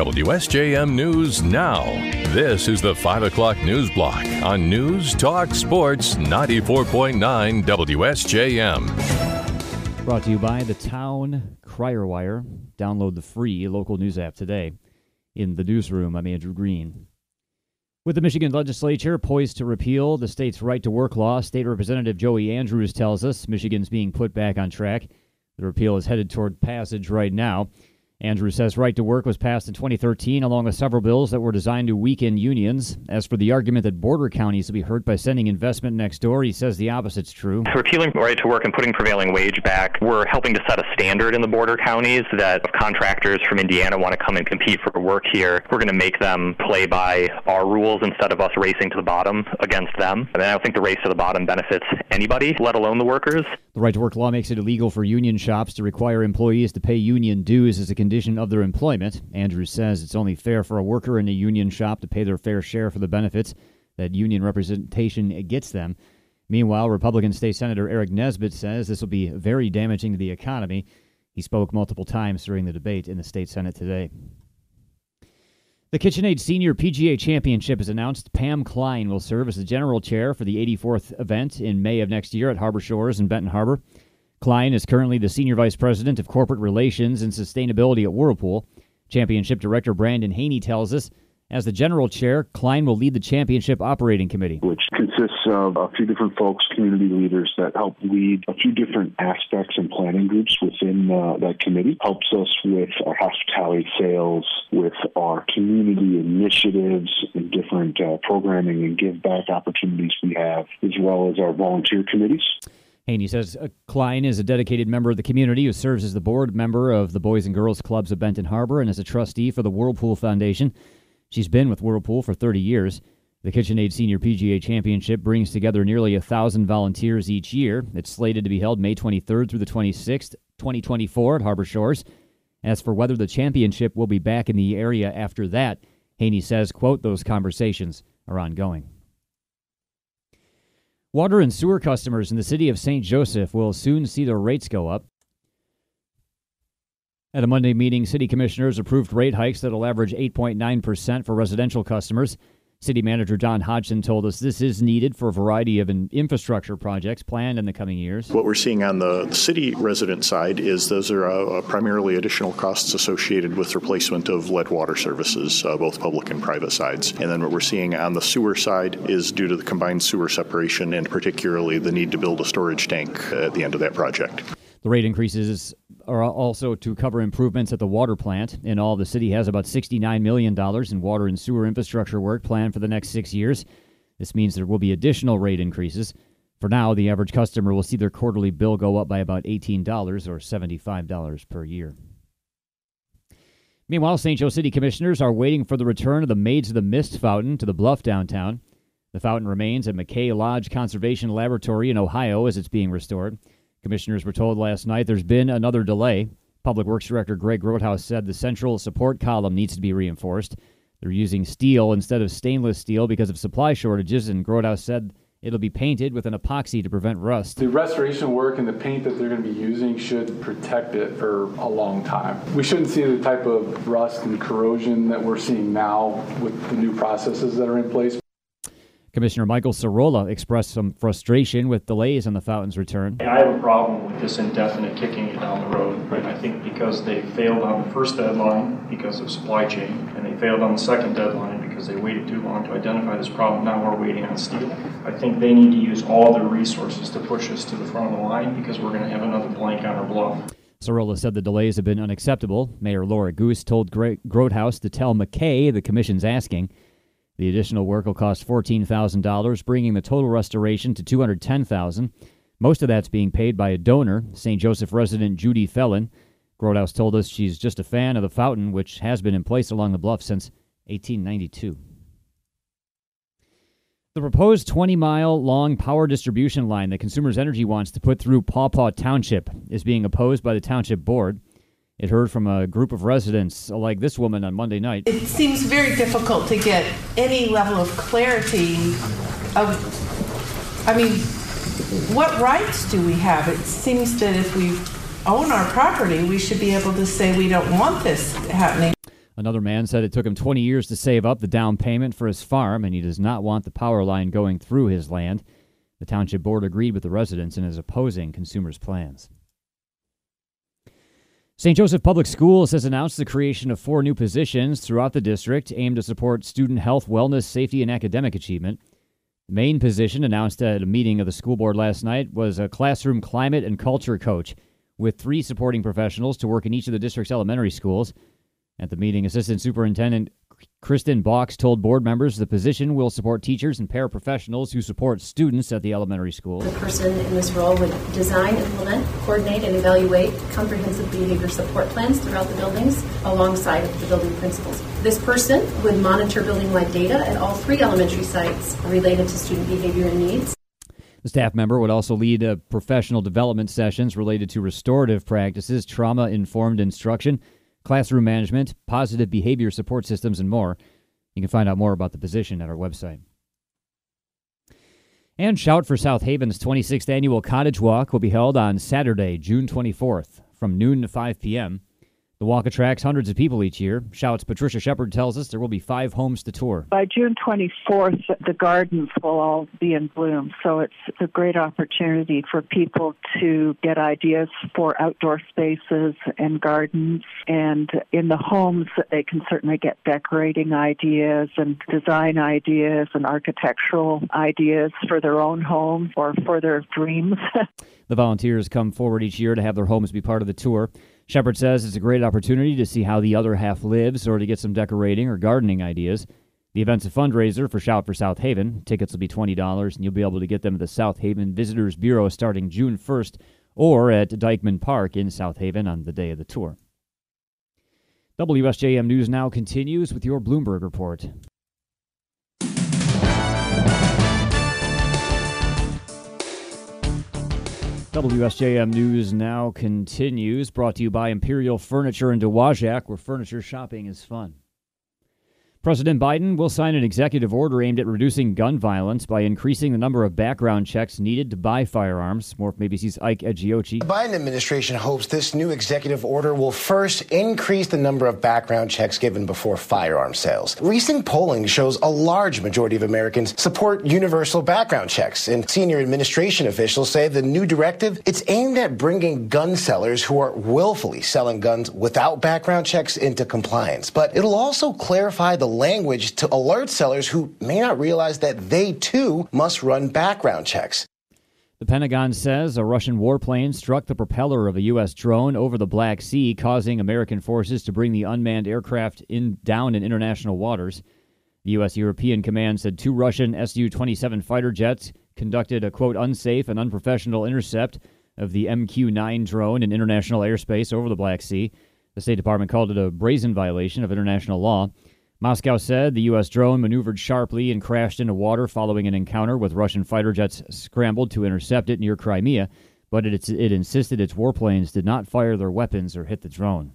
WSJM News Now. This is the 5 o'clock news block on News Talk Sports 94.9 WSJM. Brought to you by the Town Crier Wire. Download the free local news app today. In the newsroom, I'm Andrew Green. With the Michigan legislature poised to repeal the state's right to work law, State Representative Joey Andrews tells us Michigan's being put back on track. The repeal is headed toward passage right now. Andrews says right to work was passed in 2013 along with several bills that were designed to weaken unions. As for the argument that border counties will be hurt by sending investment next door, he says the opposite's true. Repealing right to work and putting prevailing wage back, we're helping to set a standard in the border counties that if contractors from Indiana want to come and compete for work here, we're going to make them play by our rules instead of us racing to the bottom against them. And I don't think the race to the bottom benefits anybody, let alone the workers. The right to work law makes it illegal for union shops to require employees to pay union dues as a condition of their employment. Andrews says it's only fair for a worker in a union shop to pay their fair share for the benefits that union representation gets them. Meanwhile, Republican State Senator Aric Nesbitt says this will be very damaging to the economy. He spoke multiple times during the debate in the state Senate today. The KitchenAid Senior PGA Championship is announced. Pam Klein will serve as the general chair for the 84th event in May of next year at Harbor Shores in Benton Harbor. Klein is currently the Senior Vice President of Corporate Relations and Sustainability at Whirlpool. Championship Director Brandon Haney tells us as the general chair, Klein will lead the championship operating committee, which consists of a few different folks, community leaders that help lead a few different aspects and planning groups within uh, that committee. Helps us with our hospitality sales, with our community initiatives and different uh, programming and give back opportunities we have, as well as our volunteer committees. Haney says uh, Klein is a dedicated member of the community who serves as the board member of the Boys and Girls Clubs of Benton Harbor and as a trustee for the Whirlpool Foundation. She's been with Whirlpool for 30 years. The KitchenAid Senior PGA Championship brings together nearly a thousand volunteers each year. It's slated to be held May 23rd through the 26th, 2024 at Harbor Shores. As for whether the championship will be back in the area after that, Haney says, quote, those conversations are ongoing. Water and sewer customers in the city of St. Joseph will soon see their rates go up. At a Monday meeting, city commissioners approved rate hikes that'll average 8.9% for residential customers. City Manager Don Hodgson told us this is needed for a variety of infrastructure projects planned in the coming years. What we're seeing on the city resident side is those are uh, primarily additional costs associated with replacement of lead water services, uh, both public and private sides. And then what we're seeing on the sewer side is due to the combined sewer separation and particularly the need to build a storage tank at the end of that project. The rate increases are also to cover improvements at the water plant. In all, the city has about $69 million in water and sewer infrastructure work planned for the next six years. This means there will be additional rate increases. For now, the average customer will see their quarterly bill go up by about $18 or $75 per year. Meanwhile, St. Joe City commissioners are waiting for the return of the Maids of the Mist fountain to the Bluff downtown. The fountain remains at McKay Lodge Conservation Laboratory in Ohio as it's being restored. Commissioners were told last night there's been another delay. Public Works Director Greg Grothaus said the central support column needs to be reinforced. They're using steel instead of stainless steel because of supply shortages, and Grothaus said it'll be painted with an epoxy to prevent rust. The restoration work and the paint that they're going to be using should protect it for a long time. We shouldn't see the type of rust and corrosion that we're seeing now with the new processes that are in place. Commissioner Michael Cirola expressed some frustration with delays on the fountain's return. I have a problem with this indefinite kicking it down the road. Right? I think because they failed on the first deadline because of supply chain, and they failed on the second deadline because they waited too long to identify this problem. Now we're waiting on steel. I think they need to use all their resources to push us to the front of the line because we're going to have another blank on our bluff. Cirola said the delays have been unacceptable. Mayor Laura Goose told Grothaus to tell McKay the commission's asking. The additional work will cost $14,000, bringing the total restoration to $210,000. Most of that's being paid by a donor, St. Joseph resident Judy Felon. Grothaus told us she's just a fan of the fountain, which has been in place along the bluff since 1892. The proposed 20 mile long power distribution line that Consumers Energy wants to put through Paw Paw Township is being opposed by the Township Board. It heard from a group of residents like this woman on Monday night. It seems very difficult to get any level of clarity of, I mean, what rights do we have? It seems that if we own our property, we should be able to say we don't want this happening. Another man said it took him 20 years to save up the down payment for his farm, and he does not want the power line going through his land. The township board agreed with the residents and is opposing consumers' plans. St. Joseph Public Schools has announced the creation of four new positions throughout the district aimed to support student health, wellness, safety, and academic achievement. The main position announced at a meeting of the school board last night was a classroom climate and culture coach, with three supporting professionals to work in each of the district's elementary schools. At the meeting, Assistant Superintendent Kristen Box told board members the position will support teachers and paraprofessionals who support students at the elementary school. The person in this role would design, implement, coordinate, and evaluate comprehensive behavior support plans throughout the buildings alongside the building principals. This person would monitor building wide data at all three elementary sites related to student behavior and needs. The staff member would also lead uh, professional development sessions related to restorative practices, trauma informed instruction, classroom management, positive behavior support systems, and more. You can find out more about the position at our website. And Shout for South Haven's 26th annual Cottage Walk will be held on Saturday, June 24th from noon to 5 p.m. The walk attracts hundreds of people each year. Shouts Patricia Shepard tells us there will be five homes to tour. By June 24th, the gardens will all be in bloom, so it's a great opportunity for people to get ideas for outdoor spaces and gardens. And in the homes, they can certainly get decorating ideas and design ideas and architectural ideas for their own home or for their dreams. the volunteers come forward each year to have their homes be part of the tour. Shepard says it's a great opportunity to see how the other half lives or to get some decorating or gardening ideas. The event's a fundraiser for Shout for South Haven. Tickets will be $20, and you'll be able to get them at the South Haven Visitors Bureau starting June 1st or at Dyckman Park in South Haven on the day of the tour. WSJM News now continues with your Bloomberg report. WSJM News now continues, brought to you by Imperial Furniture in Dowagiac, where furniture shopping is fun. President Biden will sign an executive order aimed at reducing gun violence by increasing the number of background checks needed to buy firearms. More from ABC's Ike Ejiochi. The Biden administration hopes this new executive order will first increase the number of background checks given before firearm sales. Recent polling shows a large majority of Americans support universal background checks, and senior administration officials say the new directive it's aimed at bringing gun sellers who are willfully selling guns without background checks into compliance. But it'll also clarify the language to alert sellers who may not realize that they too must run background checks. The Pentagon says a Russian warplane struck the propeller of a U.S. drone over the Black Sea, causing American forces to bring the unmanned aircraft in, down in international waters. The U.S. European Command said two Russian Su 27 fighter jets conducted a, quote, unsafe and unprofessional intercept of the MQ 9 drone in international airspace over the Black Sea. The State Department called it a brazen violation of international law. Moscow said the U.S. drone maneuvered sharply and crashed into water following an encounter with Russian fighter jets scrambled to intercept it near Crimea, but it, it insisted its warplanes did not fire their weapons or hit the drone.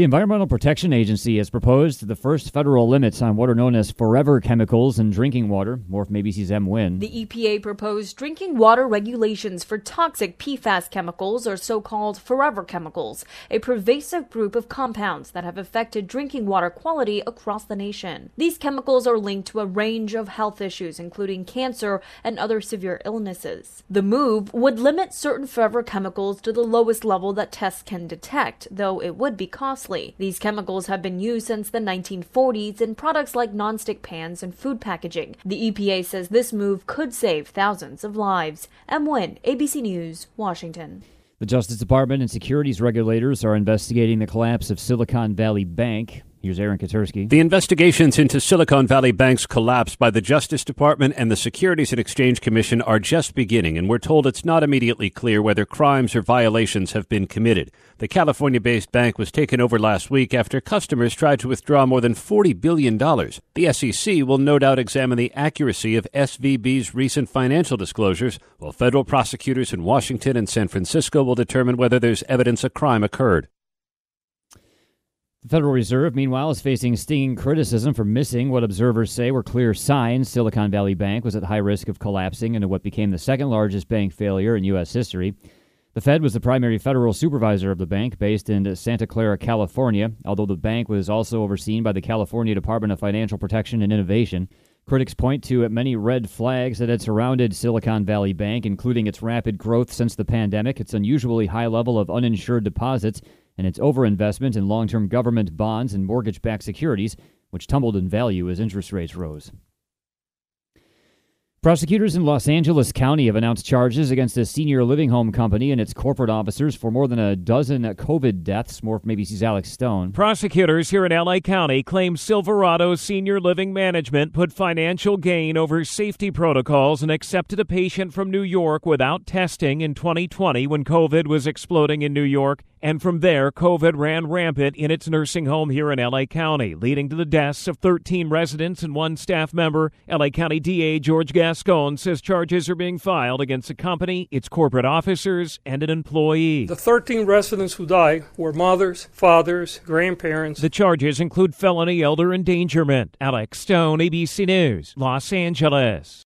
The Environmental Protection Agency has proposed the first federal limits on what are known as forever chemicals in drinking water. More from ABC's M. Win. The EPA proposed drinking water regulations for toxic PFAS chemicals, or so called forever chemicals, a pervasive group of compounds that have affected drinking water quality across the nation. These chemicals are linked to a range of health issues, including cancer and other severe illnesses. The move would limit certain forever chemicals to the lowest level that tests can detect, though it would be costly costly. These chemicals have been used since the 1940s in products like nonstick pans and food packaging. The EPA says this move could save thousands of lives. M. Wynn, ABC News, Washington. The Justice Department and securities regulators are investigating the collapse of Silicon Valley Bank. Here's Aaron Katersky. The investigations into Silicon Valley Bank's collapse by the Justice Department and the Securities and Exchange Commission are just beginning, and we're told it's not immediately clear whether crimes or violations have been committed. The California based bank was taken over last week after customers tried to withdraw more than $40 billion. The SEC will no doubt examine the accuracy of SVB's recent financial disclosures, while federal prosecutors in Washington and San Francisco will determine whether there's evidence a crime occurred. The Federal Reserve, meanwhile, is facing stinging criticism for missing what observers say were clear signs Silicon Valley Bank was at high risk of collapsing into what became the second largest bank failure in U.S. history. The Fed was the primary federal supervisor of the bank based in Santa Clara, California, although the bank was also overseen by the California Department of Financial Protection and Innovation. Critics point to many red flags that had surrounded Silicon Valley Bank, including its rapid growth since the pandemic, its unusually high level of uninsured deposits, and its overinvestment in long term government bonds and mortgage backed securities, which tumbled in value as interest rates rose. Prosecutors in Los Angeles County have announced charges against a senior living home company and its corporate officers for more than a dozen COVID deaths. More from ABC's Alex Stone. Prosecutors here in LA County claim Silverado Senior Living Management put financial gain over safety protocols and accepted a patient from New York without testing in 2020 when COVID was exploding in New York. And from there, COVID ran rampant in its nursing home here in LA County, leading to the deaths of 13 residents and one staff member. LA County DA George Gascon says charges are being filed against the company, its corporate officers, and an employee. The 13 residents who died were mothers, fathers, grandparents. The charges include felony elder endangerment. Alex Stone, ABC News, Los Angeles.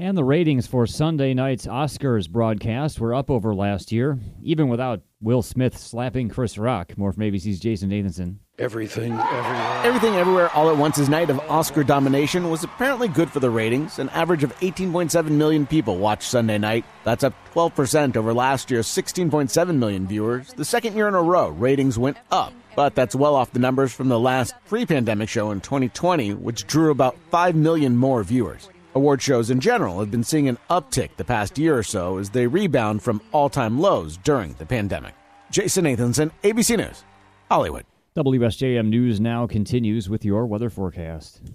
And the ratings for Sunday night's Oscars broadcast were up over last year, even without Will Smith slapping Chris Rock. More from ABC's Jason Nathanson. Everything, everywhere. Everything, everywhere, all at once's night of Oscar domination was apparently good for the ratings. An average of 18.7 million people watched Sunday night. That's up 12% over last year's 16.7 million viewers. The second year in a row, ratings went up. But that's well off the numbers from the last pre pandemic show in 2020, which drew about 5 million more viewers. Award shows in general have been seeing an uptick the past year or so as they rebound from all time lows during the pandemic. Jason Nathanson, ABC News, Hollywood. WSJM News now continues with your weather forecast.